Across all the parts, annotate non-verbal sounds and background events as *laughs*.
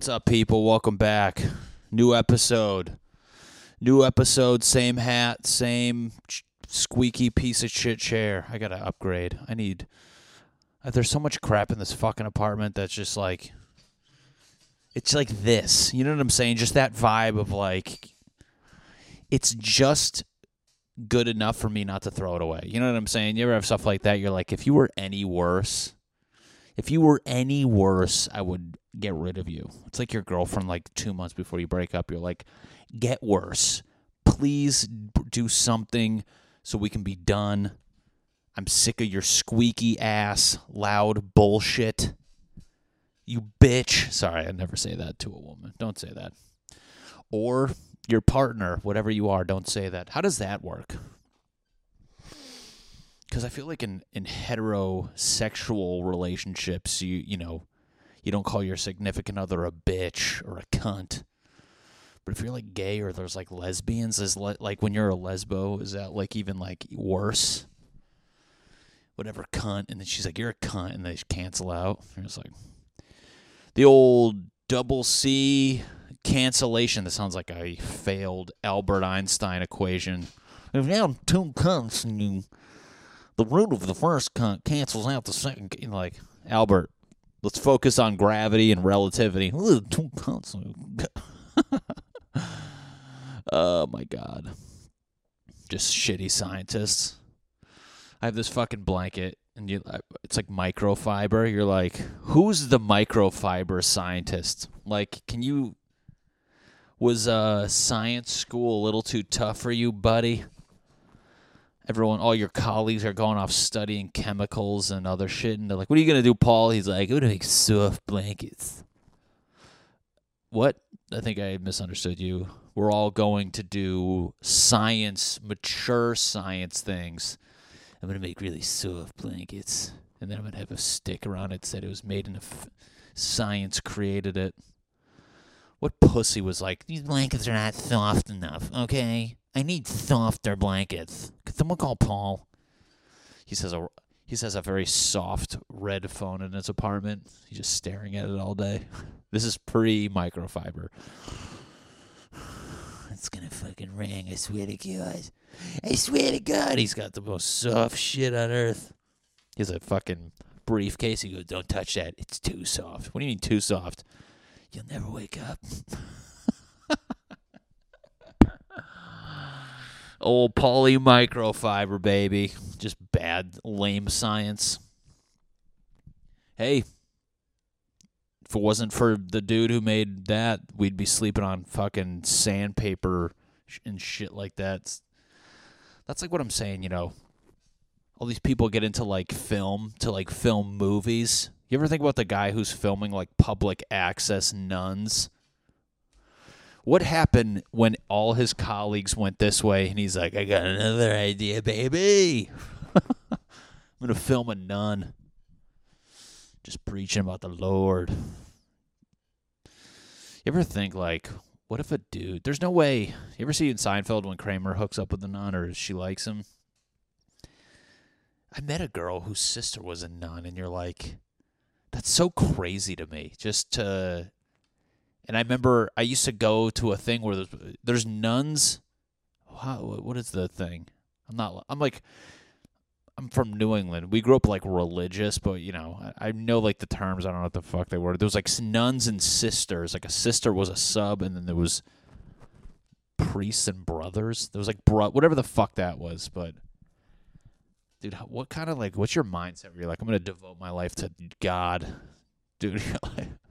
What's up, people? Welcome back. New episode. New episode, same hat, same ch- squeaky piece of shit chair. I gotta upgrade. I need. uh, There's so much crap in this fucking apartment that's just like. It's like this. You know what I'm saying? Just that vibe of like. It's just good enough for me not to throw it away. You know what I'm saying? You ever have stuff like that? You're like, if you were any worse, if you were any worse, I would get rid of you. It's like your girlfriend, like two months before you break up, you're like, get worse. Please do something so we can be done. I'm sick of your squeaky ass, loud bullshit. You bitch. Sorry, I never say that to a woman. Don't say that. Or your partner, whatever you are, don't say that. How does that work? Because I feel like in, in heterosexual relationships, you you know, you don't call your significant other a bitch or a cunt. But if you're like gay or there's like lesbians, is le- like when you're a lesbo, is that like even like worse? Whatever cunt, and then she's like, "You're a cunt," and they cancel out. And it's like the old double C cancellation. That sounds like a failed Albert Einstein equation. If you have two cunts and you the root of the first cancels out the second. you know, Like Albert, let's focus on gravity and relativity. *laughs* *laughs* Oh my god, just shitty scientists. I have this fucking blanket, and you, it's like microfiber. You're like, who's the microfiber scientist? Like, can you? Was uh, science school a little too tough for you, buddy? Everyone, all your colleagues are going off studying chemicals and other shit. And they're like, what are you going to do, Paul? He's like, I'm going to make soft blankets. What? I think I misunderstood you. We're all going to do science, mature science things. I'm going to make really soft blankets. And then I'm going to have a stick around it that said it was made in a f- science created it. What pussy was like, these blankets are not soft enough, okay? I need softer blankets. Could someone call Paul? He says a he says a very soft red phone in his apartment. He's just staring at it all day. *laughs* This is pre microfiber. *sighs* It's gonna fucking ring, I swear to God. I swear to God, he's got the most soft shit on earth. He has a fucking briefcase. He goes, Don't touch that. It's too soft. What do you mean too soft? You'll never wake up. *laughs* Old poly microfiber, baby. Just bad, lame science. Hey, if it wasn't for the dude who made that, we'd be sleeping on fucking sandpaper and shit like that. That's like what I'm saying, you know. All these people get into like film to like film movies. You ever think about the guy who's filming like public access nuns? What happened when all his colleagues went this way and he's like, I got another idea, baby. *laughs* I'm going to film a nun just preaching about the Lord. You ever think, like, what if a dude, there's no way, you ever see in Seinfeld when Kramer hooks up with a nun or she likes him? I met a girl whose sister was a nun, and you're like, that's so crazy to me. Just to and I remember I used to go to a thing where there's, there's nuns. Wow, what is the thing? I'm not. I'm like. I'm from New England. We grew up like religious, but you know, I, I know like the terms. I don't know what the fuck they were. There was like nuns and sisters. Like a sister was a sub, and then there was priests and brothers. There was like bro, whatever the fuck that was. But dude, what kind of like, what's your mindset? Where you're like, I'm gonna devote my life to God, dude. *laughs*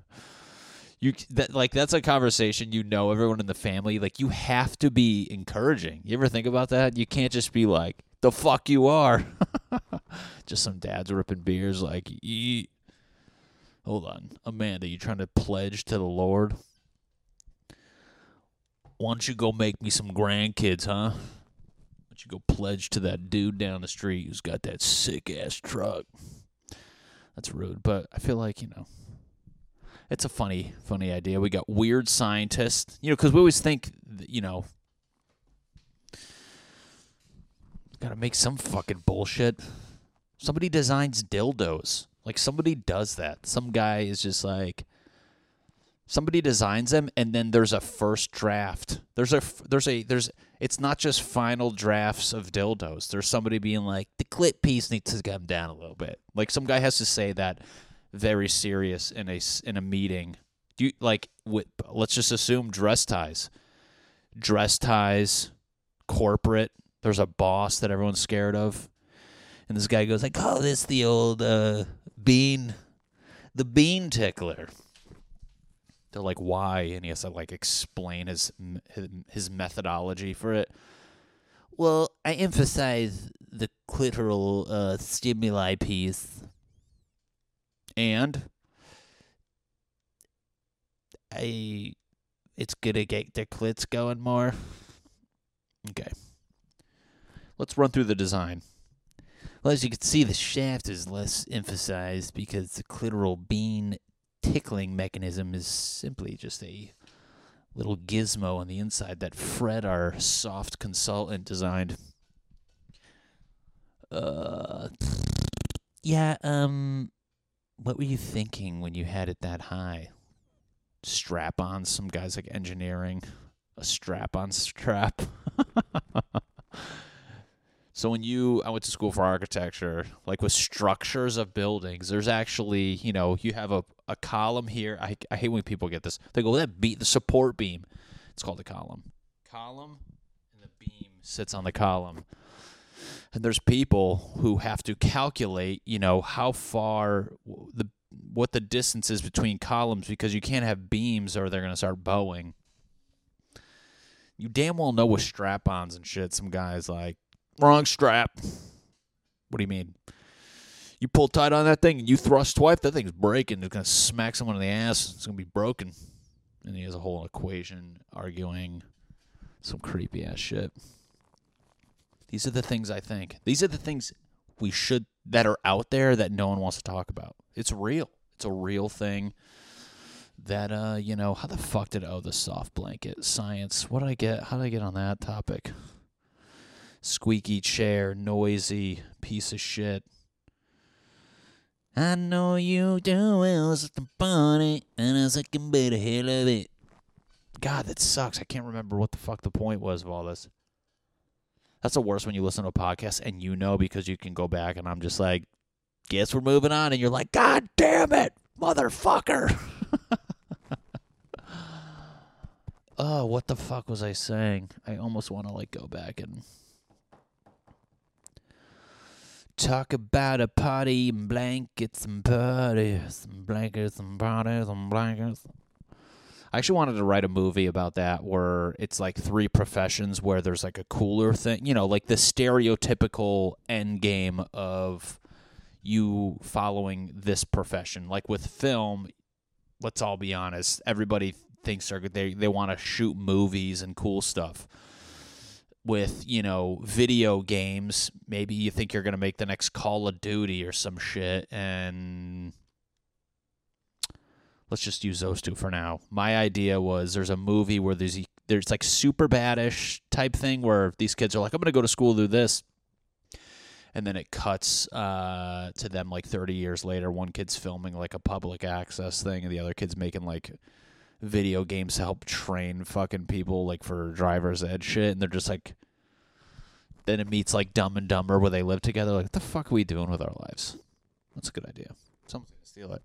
you that like that's a conversation you know everyone in the family like you have to be encouraging. You ever think about that? You can't just be like the fuck you are. *laughs* Just some dads ripping beers like "Ye- hold on. Amanda you trying to pledge to the lord? Why don't you go make me some grandkids huh? Why don't you go pledge to that dude down the street who's got that sick ass truck? That's rude but i feel like you know it's a funny, funny idea. We got weird scientists, you know, because we always think, you know, got to make some fucking bullshit. Somebody designs dildos. Like somebody does that. Some guy is just like, Somebody designs them, and then there's a first draft. There's a there's a there's. It's not just final drafts of dildos. There's somebody being like, the clip piece needs to come down a little bit. Like some guy has to say that very serious in a in a meeting. You like, with, let's just assume dress ties, dress ties, corporate. There's a boss that everyone's scared of, and this guy goes, "I call this the old uh, bean, the bean tickler." They're like, "Why?" And he has to like explain his his methodology for it. Well, I emphasize the clitoral uh, stimuli piece, and I, it's gonna get their clits going more. Okay. Let's run through the design. Well, as you can see, the shaft is less emphasized because the clitoral bean tickling mechanism is simply just a little gizmo on the inside that Fred, our soft consultant, designed. Uh, yeah, um, what were you thinking when you had it that high? Strap on, some guys like engineering, a strap on strap. *laughs* So when you, I went to school for architecture, like with structures of buildings, there's actually, you know, you have a, a column here. I, I hate when people get this. They go, that beat the support beam. It's called a column. Column, and the beam sits on the column. And there's people who have to calculate, you know, how far the what the distance is between columns because you can't have beams or they're going to start bowing. You damn well know with strap-ons and shit. Some guys like Wrong strap. What do you mean? You pull tight on that thing and you thrust twice, that thing's breaking. It's going to smack someone in the ass. It's going to be broken. And he has a whole equation arguing some creepy ass shit. These are the things I think. These are the things we should, that are out there that no one wants to talk about. It's real. It's a real thing that, uh, you know, how the fuck did, oh, the soft blanket science. What did I get? How did I get on that topic? squeaky chair, noisy piece of shit. I know you do well, it's the bunny, and I can be the hell of it. God, that sucks. I can't remember what the fuck the point was of all this. That's the worst when you listen to a podcast and you know because you can go back and I'm just like, guess we're moving on, and you're like, God damn it, motherfucker. *laughs* oh, what the fuck was I saying? I almost want to like go back and Talk about a party and blankets and parties and blankets and parties and blankets. I actually wanted to write a movie about that where it's like three professions where there's like a cooler thing, you know, like the stereotypical end game of you following this profession. Like with film, let's all be honest, everybody thinks they're they they want to shoot movies and cool stuff with you know video games maybe you think you're going to make the next call of duty or some shit and let's just use those two for now my idea was there's a movie where there's there's like super badish type thing where these kids are like i'm to go to school do this and then it cuts uh, to them like 30 years later one kid's filming like a public access thing and the other kid's making like video games to help train fucking people like for driver's ed shit, and they're just like. Then it meets like Dumb and Dumber where they live together. Like, what the fuck are we doing with our lives? That's a good idea. Someone's gonna steal it.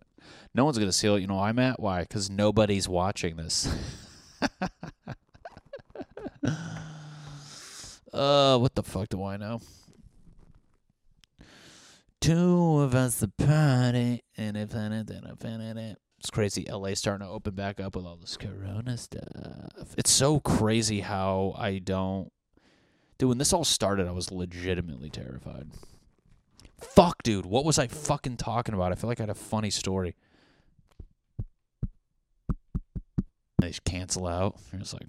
No one's gonna see it. You know I'm at? Why? Because nobody's watching this. *laughs* uh, what the fuck do I know? Two of us a party, and if I did, I. It's crazy. LA starting to open back up with all this corona stuff. It's so crazy how I don't. Dude, when this all started, I was legitimately terrified. Fuck, dude. What was I fucking talking about? I feel like I had a funny story. They cancel out. It's like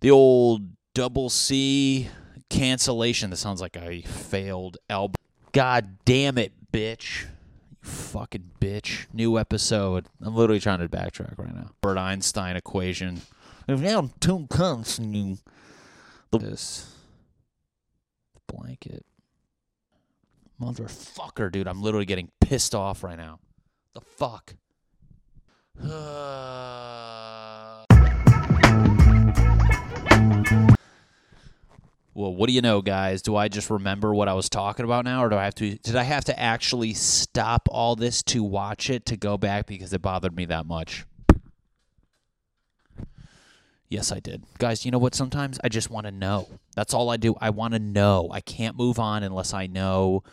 the old double C cancellation. That sounds like a failed album. God damn it, bitch You fucking bitch. New episode. I'm literally trying to backtrack right now. Bert Einstein equation. If now two comes you this blanket. Motherfucker, dude. I'm literally getting pissed off right now. The fuck? *sighs* Well, what do you know, guys? Do I just remember what I was talking about now, or do I have to? Did I have to actually stop all this to watch it to go back because it bothered me that much? Yes, I did. Guys, you know what? Sometimes I just want to know. That's all I do. I want to know. I can't move on unless I know.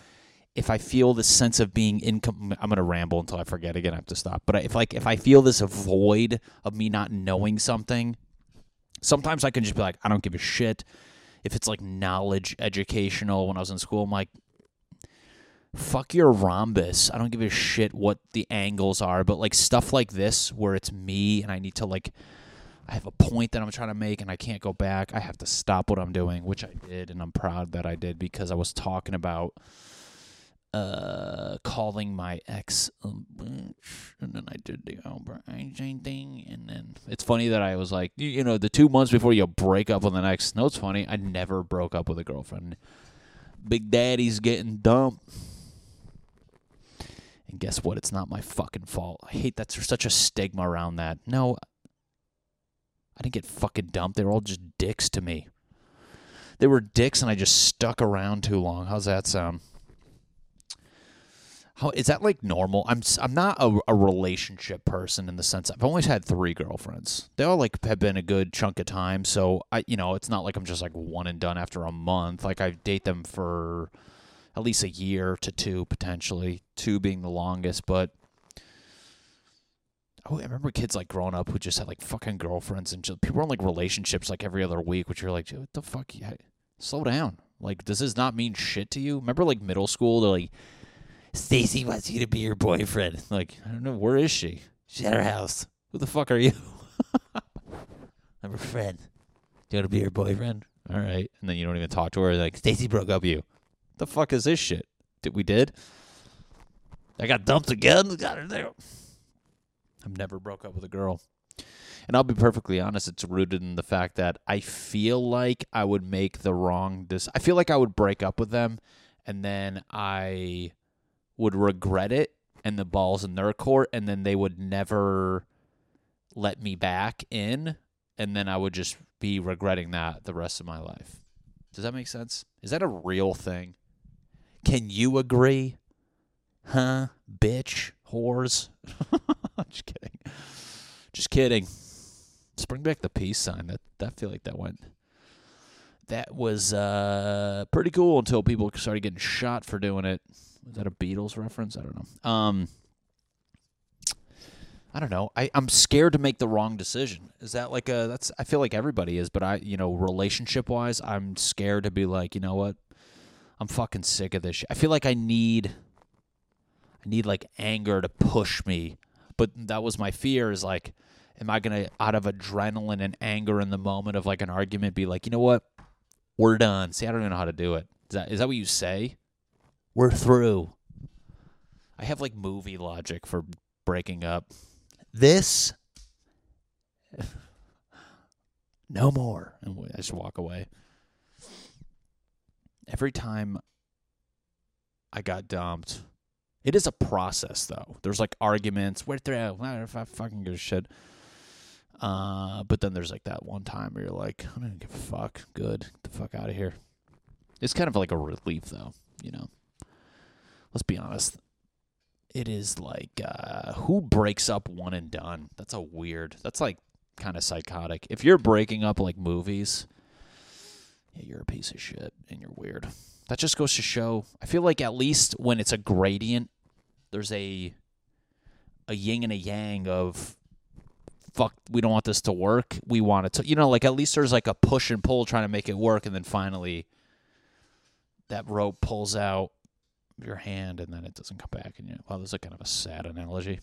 If I feel this sense of being income, I'm gonna ramble until I forget again. I have to stop. But if like if I feel this void of me not knowing something, sometimes I can just be like, I don't give a shit if it's like knowledge educational when I was in school, I'm like, fuck your rhombus. I don't give a shit what the angles are, but like stuff like this where it's me and I need to like I have a point that I'm trying to make and I can't go back. I have to stop what I'm doing, which I did and I'm proud that I did because I was talking about uh calling my ex um, and then I did the Albert Einstein thing and then it's funny that I was like you know the 2 months before you break up with an ex no it's funny I never broke up with a girlfriend. Big Daddy's getting dumped. And guess what? It's not my fucking fault. I hate that there's such a stigma around that. No I didn't get fucking dumped they were all just dicks to me they were dicks and I just stuck around too long how's that sound how is that like normal? I'm I'm not a, a relationship person in the sense I've always had three girlfriends. They all like have been a good chunk of time, so I you know it's not like I'm just like one and done after a month. Like I date them for at least a year to two potentially, two being the longest. But Oh, I remember kids like growing up who just had like fucking girlfriends and just, people were in like relationships like every other week, which you're like, what the fuck? Yeah, slow down. Like, does this not mean shit to you? Remember like middle school? They're like Stacy wants you to be your boyfriend. Like, I don't know, where is she? She's at her house. Who the fuck are you? *laughs* I'm her friend. Do you want to be her boyfriend? All right. And then you don't even talk to her. Like, Stacy broke up you. The fuck is this shit? Did we did? I got dumped again. Got her there. I've hmm. never broke up with a girl. And I'll be perfectly honest, it's rooted in the fact that I feel like I would make the wrong dis I feel like I would break up with them and then I would regret it and the ball's in their court and then they would never let me back in and then I would just be regretting that the rest of my life. Does that make sense? Is that a real thing? Can you agree? Huh? Bitch, whores. *laughs* *laughs* just kidding. Just kidding. Let's bring back the peace sign. That that feel like that went that was uh, pretty cool until people started getting shot for doing it. Was that a Beatles reference? I don't know. Um, I don't know. I, I'm scared to make the wrong decision. Is that like a that's I feel like everybody is, but I you know, relationship wise, I'm scared to be like, you know what? I'm fucking sick of this shit. I feel like I need I need like anger to push me. But that was my fear is like am I gonna out of adrenaline and anger in the moment of like an argument be like, you know what? We're done. See, I don't even know how to do it. Is that is that what you say? We're through. I have like movie logic for breaking up. This *laughs* no more. And I just walk away. Every time I got dumped, it is a process though. There's like arguments. We're through. If I fucking give a shit. Uh, but then there's like that one time where you're like, I don't give a fuck. Good. Get the fuck out of here. It's kind of like a relief though, you know. Let's be honest. It is like uh, who breaks up one and done? That's a weird. That's like kind of psychotic. If you're breaking up like movies, yeah, you're a piece of shit and you're weird. That just goes to show. I feel like at least when it's a gradient, there's a a yin and a yang of fuck we don't want this to work. We want it to you know like at least there's like a push and pull trying to make it work and then finally that rope pulls out your hand and then it doesn't come back and you well this is kind of a sad analogy.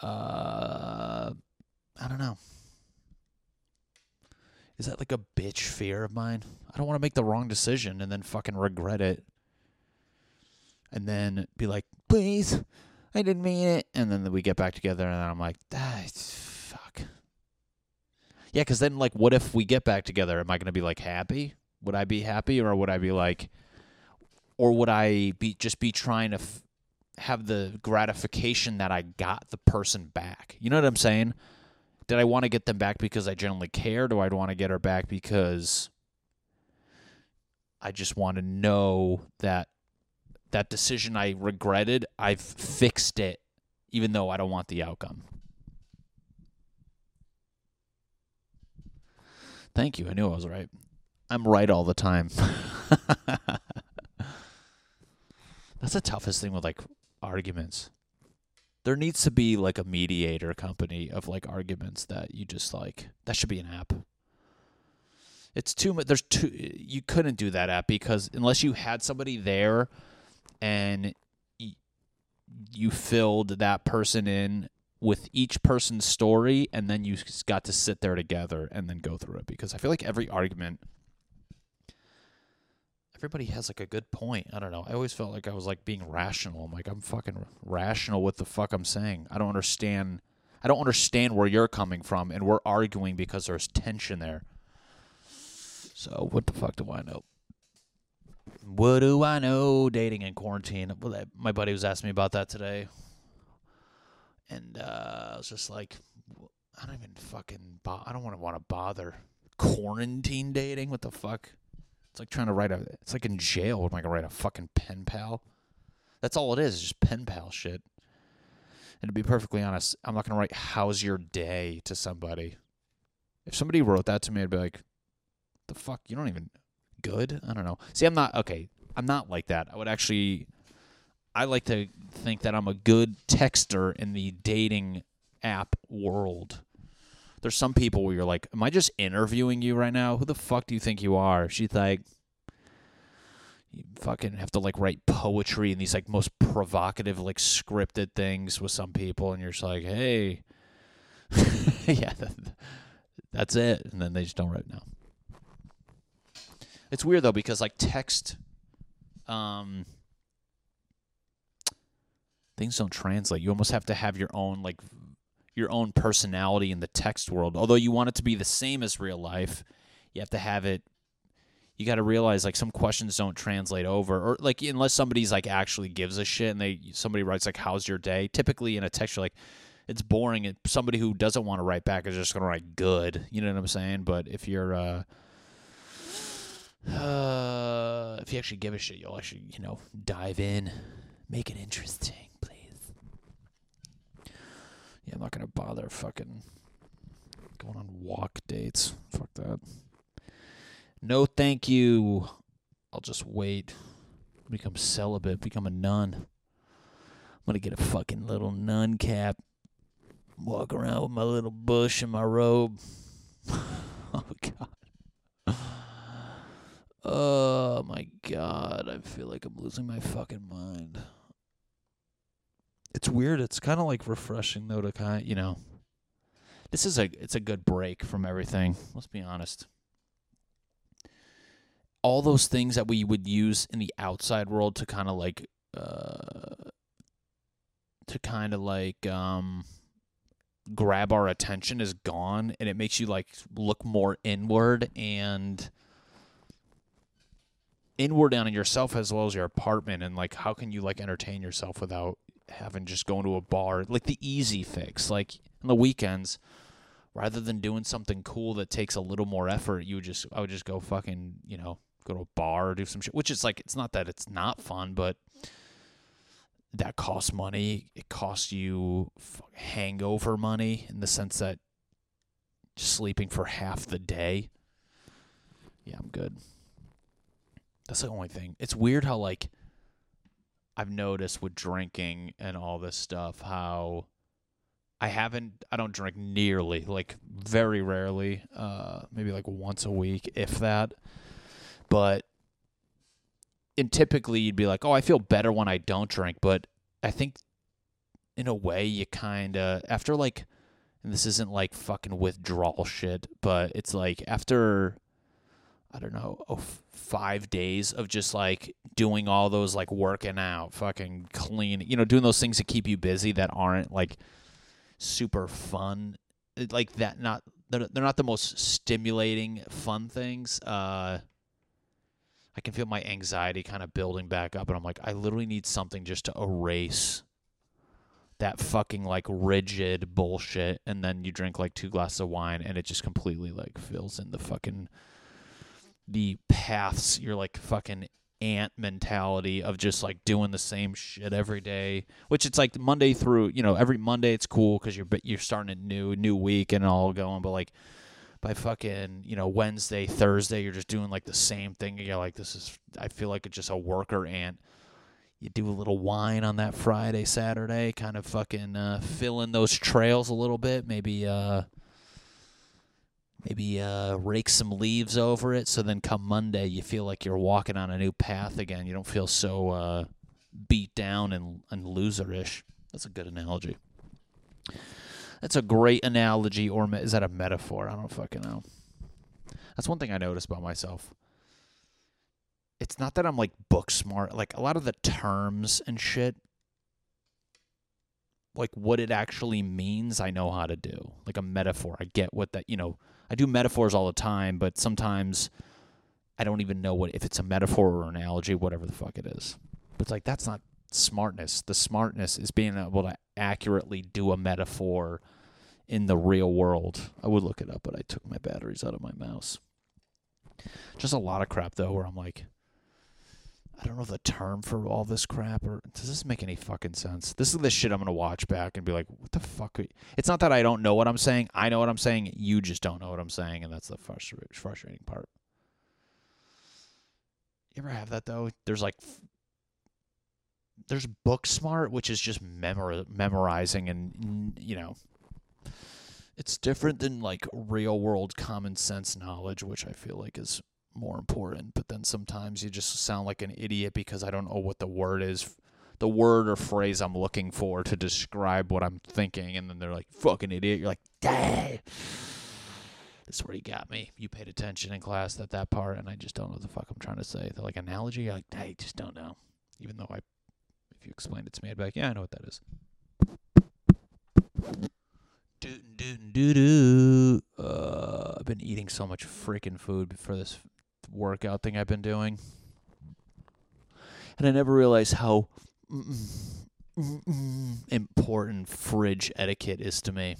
Uh i don't know. Is that like a bitch fear of mine? I don't want to make the wrong decision and then fucking regret it and then be like please I didn't mean it. And then we get back together, and I'm like, ah, fuck. Yeah, because then, like, what if we get back together? Am I going to be, like, happy? Would I be happy, or would I be like, or would I be just be trying to f- have the gratification that I got the person back. You know what I'm saying? Did I want to get them back because I genuinely cared, or I'd want to get her back because I just want to know that that decision I regretted, I've fixed it, even though I don't want the outcome. Thank you. I knew I was right. I'm right all the time. *laughs* That's the toughest thing with like arguments. There needs to be like a mediator company of like arguments that you just like that should be an app. It's too much there's too you couldn't do that app because unless you had somebody there and you filled that person in with each person's story and then you got to sit there together and then go through it because I feel like every argument everybody has like a good point. I don't know. I always felt like I was like being rational. I'm like I'm fucking rational with the fuck I'm saying. I don't understand I don't understand where you're coming from and we're arguing because there's tension there. So what the fuck do I know? What do I know? Dating in quarantine. My buddy was asking me about that today and uh, I was just like, I don't even fucking. Bo- I don't want to want to bother quarantine dating. What the fuck? It's like trying to write a. It's like in jail. Am I gonna write a fucking pen pal? That's all it is. Just pen pal shit. And to be perfectly honest, I'm not gonna write "How's your day" to somebody. If somebody wrote that to me, I'd be like, "The fuck? You don't even good." I don't know. See, I'm not okay. I'm not like that. I would actually I like to think that I'm a good texter in the dating app world. There's some people where you're like, Am I just interviewing you right now? Who the fuck do you think you are? She's like, You fucking have to like write poetry and these like most provocative, like scripted things with some people, and you're just like, Hey, *laughs* yeah, *laughs* that's it. And then they just don't write now. It's weird though because like text, um, things don't translate. You almost have to have your own like your own personality in the text world. Although you want it to be the same as real life, you have to have it you got to realize like some questions don't translate over or like unless somebody's like actually gives a shit and they somebody writes like how's your day typically in a text you're like it's boring somebody who doesn't want to write back is just going to write good you know what i'm saying but if you're uh uh, if you actually give a shit, you'll actually, you know, dive in, make it interesting. Please. Yeah, I'm not gonna bother fucking going on walk dates. Fuck that. No, thank you. I'll just wait. Become celibate. Become a nun. I'm gonna get a fucking little nun cap. Walk around with my little bush and my robe. *laughs* oh god. Oh my god. I feel like I'm losing my fucking mind it's weird. It's kind of like refreshing though to kind of, you know, this is a it's a good break from everything. Let's be honest. All those things that we would use in the outside world to kind of like uh to kind of like um grab our attention is gone and it makes you like look more inward and inward on yourself as well as your apartment and like how can you like entertain yourself without having just going to a bar, like the easy fix. Like on the weekends, rather than doing something cool that takes a little more effort, you would just I would just go fucking you know go to a bar or do some shit. Which is like it's not that it's not fun, but that costs money. It costs you hangover money in the sense that sleeping for half the day. Yeah, I'm good. That's the only thing. It's weird how like I've noticed with drinking and all this stuff how I haven't I don't drink nearly like very rarely uh maybe like once a week if that but and typically you'd be like oh I feel better when I don't drink but I think in a way you kind of after like and this isn't like fucking withdrawal shit but it's like after I don't know, oh, five days of just like doing all those like working out, fucking clean, you know, doing those things that keep you busy that aren't like super fun, like that. Not they're, they're not the most stimulating fun things. Uh, I can feel my anxiety kind of building back up, and I'm like, I literally need something just to erase that fucking like rigid bullshit. And then you drink like two glasses of wine, and it just completely like fills in the fucking the paths. You're like fucking ant mentality of just like doing the same shit every day which it's like monday through you know every monday it's cool because you're you're starting a new new week and all going but like by fucking you know wednesday thursday you're just doing like the same thing you're like this is i feel like it's just a worker ant you do a little wine on that friday saturday kind of fucking uh, fill in those trails a little bit maybe uh maybe uh, rake some leaves over it so then come monday you feel like you're walking on a new path again. You don't feel so uh, beat down and, and loserish. That's a good analogy. That's a great analogy or me- is that a metaphor? I don't fucking know. That's one thing i noticed about myself. It's not that i'm like book smart. Like a lot of the terms and shit like what it actually means i know how to do. Like a metaphor. I get what that you know I do metaphors all the time, but sometimes I don't even know what if it's a metaphor or an analogy, whatever the fuck it is. But it's like that's not smartness. The smartness is being able to accurately do a metaphor in the real world. I would look it up, but I took my batteries out of my mouse. Just a lot of crap though, where I'm like, I don't know the term for all this crap, or does this make any fucking sense? This is the shit I'm gonna watch back and be like, what the fuck? It's not that I don't know what I'm saying. I know what I'm saying. You just don't know what I'm saying, and that's the frustrating part. You ever have that though? There's like, there's book smart, which is just memor- memorizing, and you know, it's different than like real world common sense knowledge, which I feel like is more important. But then sometimes you just sound like an idiot because I don't know what the word is, the word or phrase I'm looking for to describe what I'm thinking. And then they're like, fucking idiot. You're like, dang. This is where you got me. You paid attention in class at that part, and I just don't know what the fuck I'm trying to say. They're like analogy. You're like, I just don't know. Even though I, if you explained it to me, I'd be like, yeah, I know what that is. Doo doo doo. Uh, I've been eating so much freaking food for this workout thing I've been doing. And I never realized how important fridge etiquette is to me.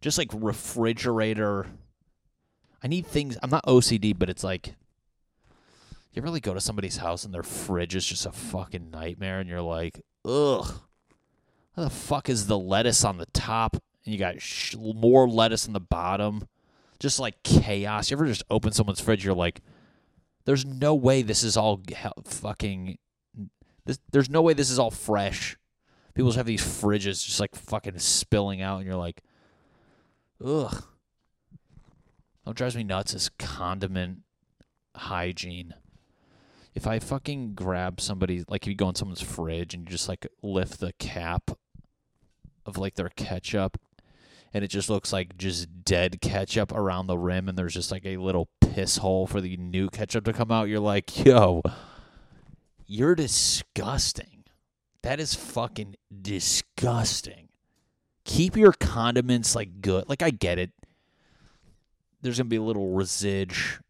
Just like refrigerator. I need things. I'm not OCD, but it's like. You really go to somebody's house and their fridge is just a fucking nightmare, and you're like, ugh. How the fuck is the lettuce on the top? And you got sh- more lettuce on the bottom just like chaos. You ever just open someone's fridge? You're like, there's no way this is all fucking. This, there's no way this is all fresh. People just have these fridges just like fucking spilling out, and you're like, ugh. What drives me nuts is condiment hygiene. If I fucking grab somebody, like if you go in someone's fridge and you just like lift the cap of like their ketchup and it just looks like just dead ketchup around the rim, and there's just like a little piss hole for the new ketchup to come out. You're like, yo, you're disgusting. That is fucking disgusting. Keep your condiments like good. Like I get it. There's gonna be a little residue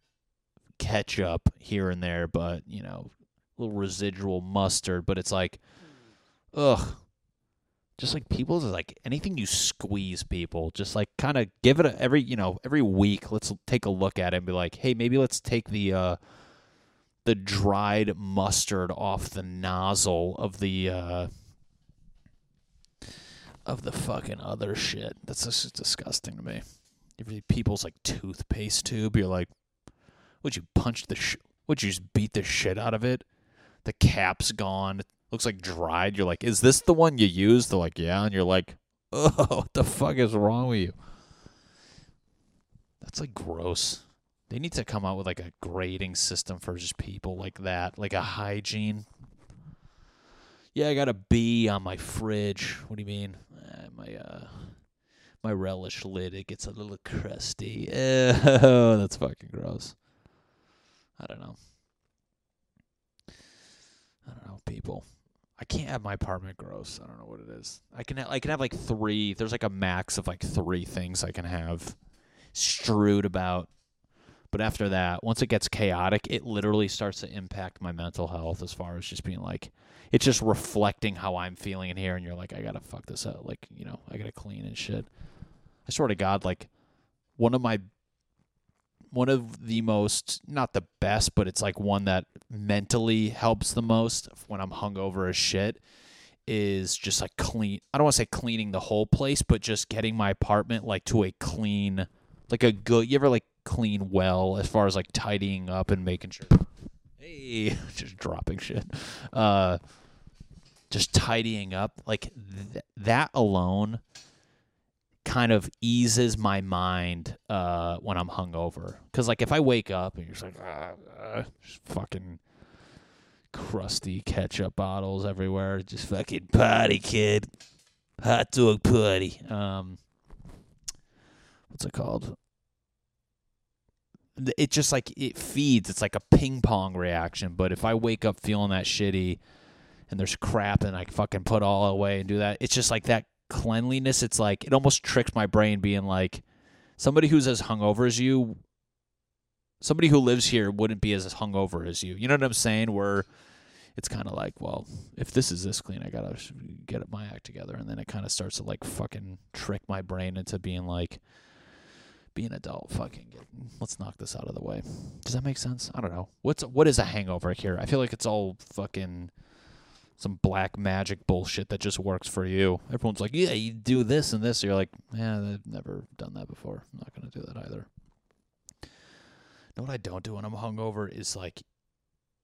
ketchup here and there, but you know, little residual mustard. But it's like, ugh just like people like anything you squeeze people just like kind of give it a, every you know every week let's take a look at it and be like hey maybe let's take the uh the dried mustard off the nozzle of the uh of the fucking other shit. That's just disgusting to me. Every people's like toothpaste tube you're like would you punch the sh- would you just beat the shit out of it? The cap's gone looks like dried. You're like, is this the one you used? They're like, yeah. And you're like, *laughs* oh, what the fuck is wrong with you? That's like gross. They need to come out with like a grading system for just people like that, like a hygiene. Yeah, I got a B on my fridge. What do you mean? Uh, my uh, my relish lid it gets a little crusty. Oh, *laughs* that's fucking gross. I don't know. I don't know, people. I can't have my apartment gross. I don't know what it is. I can ha- I can have like three. There's like a max of like three things I can have strewed about. But after that, once it gets chaotic, it literally starts to impact my mental health as far as just being like, it's just reflecting how I'm feeling in here. And you're like, I got to fuck this up. Like, you know, I got to clean and shit. I swear to God, like, one of my, one of the most, not the best, but it's like one that mentally helps the most when I'm hungover as shit is just like clean. I don't want to say cleaning the whole place, but just getting my apartment like to a clean, like a good. You ever like clean well as far as like tidying up and making sure. Hey, *laughs* just dropping shit. Uh, just tidying up like th- that alone kind of eases my mind uh, when I'm hungover. Because like if I wake up and you're just like, ah, ah, just fucking crusty ketchup bottles everywhere, just fucking party kid, hot dog party. Um, what's it called? It just like it feeds. It's like a ping pong reaction. But if I wake up feeling that shitty, and there's crap, and I fucking put all away and do that, it's just like that cleanliness. It's like it almost tricks my brain, being like somebody who's as hungover as you. Somebody who lives here wouldn't be as hungover as you. You know what I'm saying? Where it's kind of like, well, if this is this clean, I gotta get my act together, and then it kind of starts to like fucking trick my brain into being like, be an adult, fucking get, let's knock this out of the way. Does that make sense? I don't know. What's what is a hangover here? I feel like it's all fucking some black magic bullshit that just works for you. Everyone's like, yeah, you do this and this. You're like, yeah, I've never done that before. I'm not gonna do that either. know what I don't do when I'm hungover is like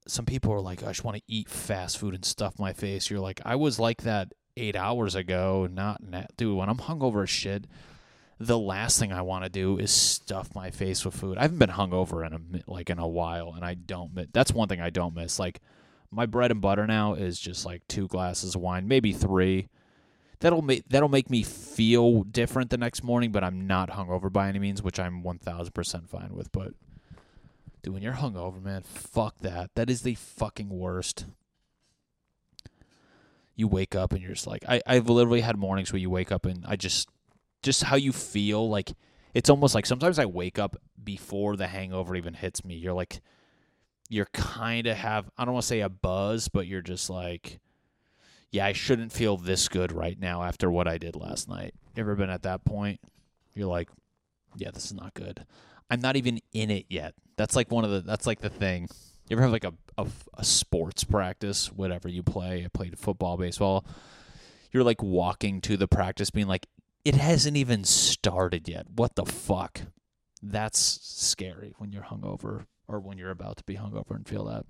some people are like, I just want to eat fast food and stuff my face. You're like, I was like that eight hours ago. Not, not dude. When I'm hungover as shit, the last thing I want to do is stuff my face with food. I haven't been hungover in a like in a while, and I don't. That's one thing I don't miss. Like my bread and butter now is just like two glasses of wine, maybe three. That'll make that'll make me feel different the next morning, but I'm not hungover by any means, which I'm one thousand percent fine with. But Dude, when you're hungover, man, fuck that. That is the fucking worst. You wake up and you're just like, I, I've literally had mornings where you wake up and I just, just how you feel, like, it's almost like sometimes I wake up before the hangover even hits me. You're like, you're kind of have, I don't want to say a buzz, but you're just like, yeah, I shouldn't feel this good right now after what I did last night. Ever been at that point? You're like, yeah, this is not good. I'm not even in it yet. That's like one of the. That's like the thing. You ever have like a, a, a sports practice, whatever you play? I played football, baseball. You're like walking to the practice, being like, it hasn't even started yet. What the fuck? That's scary when you're hungover or when you're about to be hungover and feel that.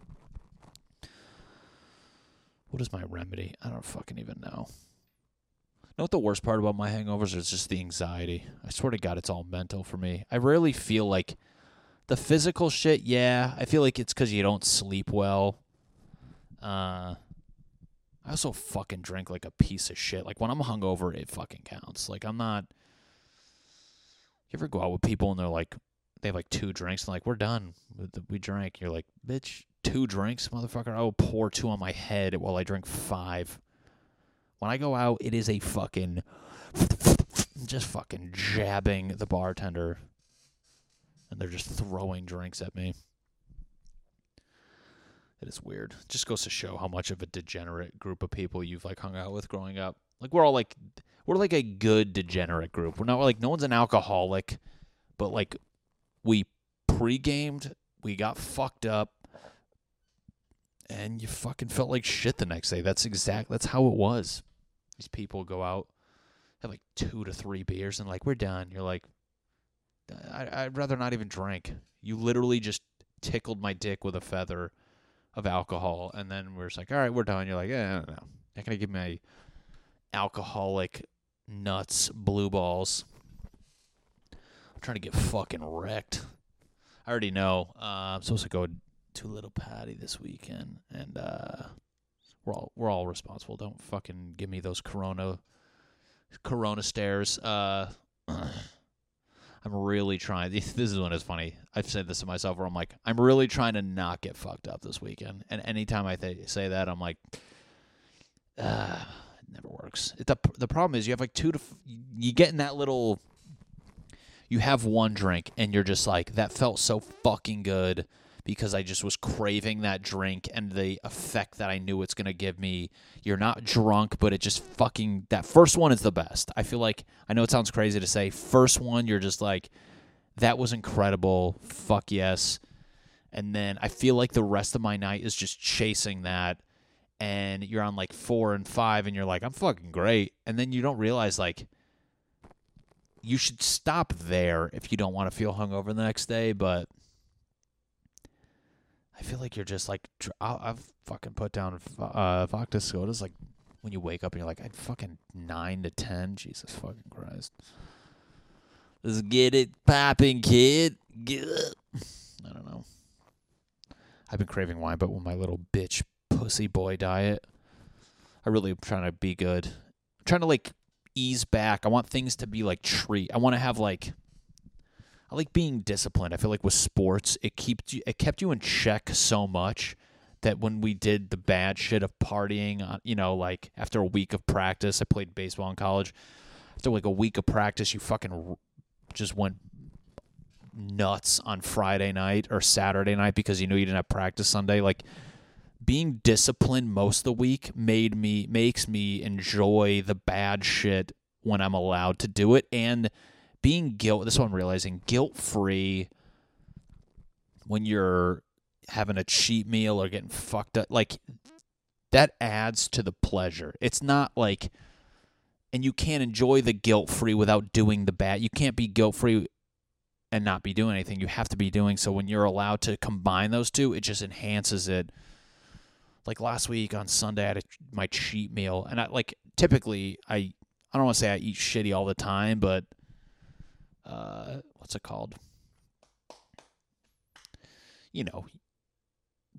What is my remedy? I don't fucking even know know what the worst part about my hangovers is just the anxiety. I swear to God, it's all mental for me. I rarely feel like the physical shit. Yeah, I feel like it's because you don't sleep well. Uh, I also fucking drink like a piece of shit. Like when I'm hungover, it fucking counts. Like I'm not. You ever go out with people and they're like, they have like two drinks and like we're done. We drank. You're like, bitch, two drinks, motherfucker. I will pour two on my head while I drink five. When I go out, it is a fucking just fucking jabbing the bartender and they're just throwing drinks at me. It is weird. Just goes to show how much of a degenerate group of people you've like hung out with growing up. Like we're all like we're like a good degenerate group. We're not like no one's an alcoholic, but like we pre-gamed, we got fucked up, and you fucking felt like shit the next day. That's exact that's how it was. These people go out, have like two to three beers, and like we're done. You're like, I, I'd rather not even drink. You literally just tickled my dick with a feather of alcohol, and then we're just like, all right, we're done. You're like, yeah, no, no, not gonna give me alcoholic nuts, blue balls. Trying to get fucking wrecked. I already know. Uh, I'm supposed to go to Little Patty this weekend, and uh, we're all we're all responsible. Don't fucking give me those corona corona stares. Uh, *clears throat* I'm really trying. *laughs* This is when it's funny. I've said this to myself where I'm like, I'm really trying to not get fucked up this weekend. And anytime I th- say that, I'm like, uh, it never works. It, the the problem is you have like two to f- you get in that little you have one drink and you're just like that felt so fucking good because I just was craving that drink and the effect that I knew it's going to give me. You're not drunk, but it just fucking that first one is the best. I feel like I know it sounds crazy to say first one you're just like that was incredible. Fuck yes. And then I feel like the rest of my night is just chasing that and you're on like 4 and 5 and you're like I'm fucking great. And then you don't realize like you should stop there if you don't want to feel hungover the next day, but I feel like you're just like i have fucking put down uh, vodka sodas like when you wake up and you're like I'd fucking nine to ten. Jesus fucking Christ. Let's get it popping, kid. Get up. I don't know. I've been craving wine, but with my little bitch pussy boy diet, I really am trying to be good. I'm trying to like ease back. I want things to be like treat. I want to have like I like being disciplined. I feel like with sports, it keeps you, it kept you in check so much that when we did the bad shit of partying, uh, you know, like after a week of practice, I played baseball in college. After like a week of practice, you fucking just went nuts on Friday night or Saturday night because you knew you didn't have practice Sunday. Like being disciplined most of the week made me makes me enjoy the bad shit when I'm allowed to do it and being guilt this one I'm realizing guilt free when you're having a cheat meal or getting fucked up like that adds to the pleasure. It's not like and you can't enjoy the guilt free without doing the bad. You can't be guilt free and not be doing anything. You have to be doing so when you're allowed to combine those two, it just enhances it. Like last week on Sunday I had a, my cheat meal and I like typically I I don't want to say I eat shitty all the time, but uh, what's it called? You know,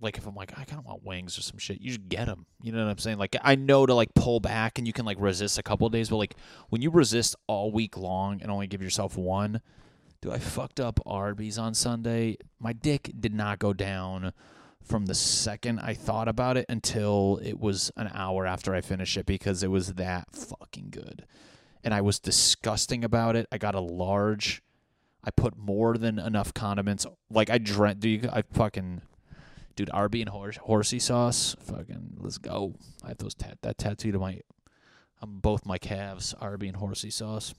like if I'm like I kind of want wings or some shit, you just get them. You know what I'm saying? Like I know to like pull back and you can like resist a couple days, but like when you resist all week long and only give yourself one, do I fucked up Arby's on Sunday? My dick did not go down from the second I thought about it until it was an hour after I finished it because it was that fucking good and I was disgusting about it. I got a large. I put more than enough condiments. Like I dread. Do you? I fucking. Dude, Arby and horse, horsey sauce. Fucking, let's go. I have those tat that tattooed on my, on both my calves. Arby and horsey sauce.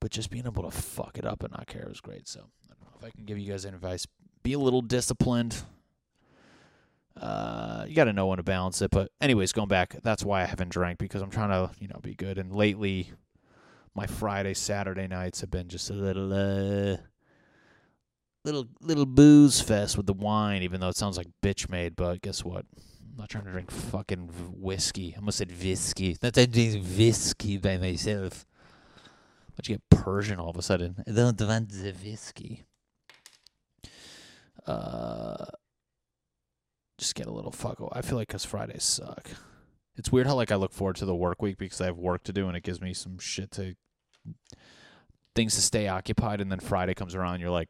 But just being able to fuck it up and not care is great. So I don't know if I can give you guys any advice. Be a little disciplined. Uh, you got to know when to balance it. But anyways, going back, that's why I haven't drank because I'm trying to you know be good. And lately, my Friday Saturday nights have been just a little uh, little little booze fest with the wine. Even though it sounds like bitch made, but guess what? I'm not trying to drink fucking whiskey. I almost said whiskey. Not that drink whiskey by myself. But you get Persian all of a sudden. I don't want the whiskey. Uh just get a little fuck. I feel like because Fridays suck. It's weird how like I look forward to the work week because I have work to do and it gives me some shit to things to stay occupied. And then Friday comes around, you're like,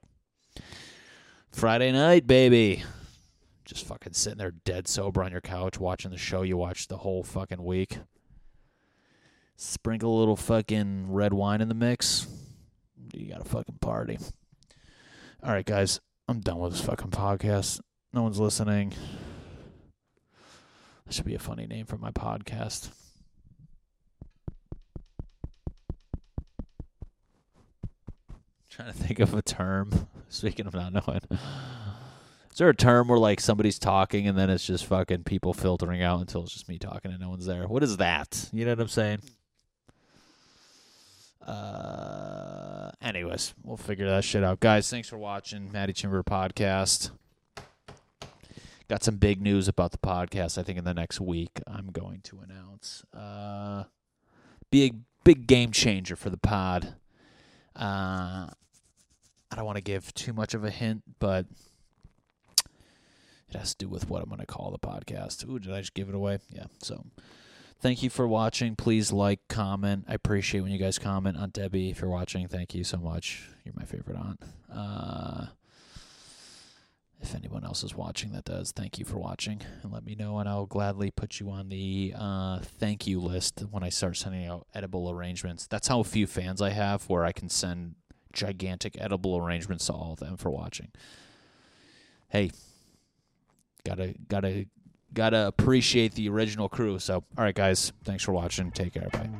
Friday night, baby. Just fucking sitting there dead sober on your couch watching the show you watched the whole fucking week. Sprinkle a little fucking red wine in the mix. You got a fucking party. All right, guys. I'm done with this fucking podcast. No one's listening. That should be a funny name for my podcast. trying to think of a term. *laughs* Speaking of not knowing. Is there a term where like somebody's talking and then it's just fucking people filtering out until it's just me talking and no one's there? What is that? You know what I'm saying? Uh anyways, we'll figure that shit out. Guys, thanks for watching Matty Chimber podcast. Got some big news about the podcast. I think in the next week I'm going to announce. Uh, a big game changer for the pod. Uh, I don't want to give too much of a hint, but it has to do with what I'm going to call the podcast. Ooh, did I just give it away? Yeah. So thank you for watching. Please like, comment. I appreciate when you guys comment on Debbie. If you're watching, thank you so much. You're my favorite aunt. Uh, if anyone else is watching that does, thank you for watching and let me know, and I'll gladly put you on the uh, thank you list when I start sending out edible arrangements. That's how few fans I have, where I can send gigantic edible arrangements to all of them for watching. Hey, gotta gotta gotta appreciate the original crew. So, all right, guys, thanks for watching. Take care. Bye.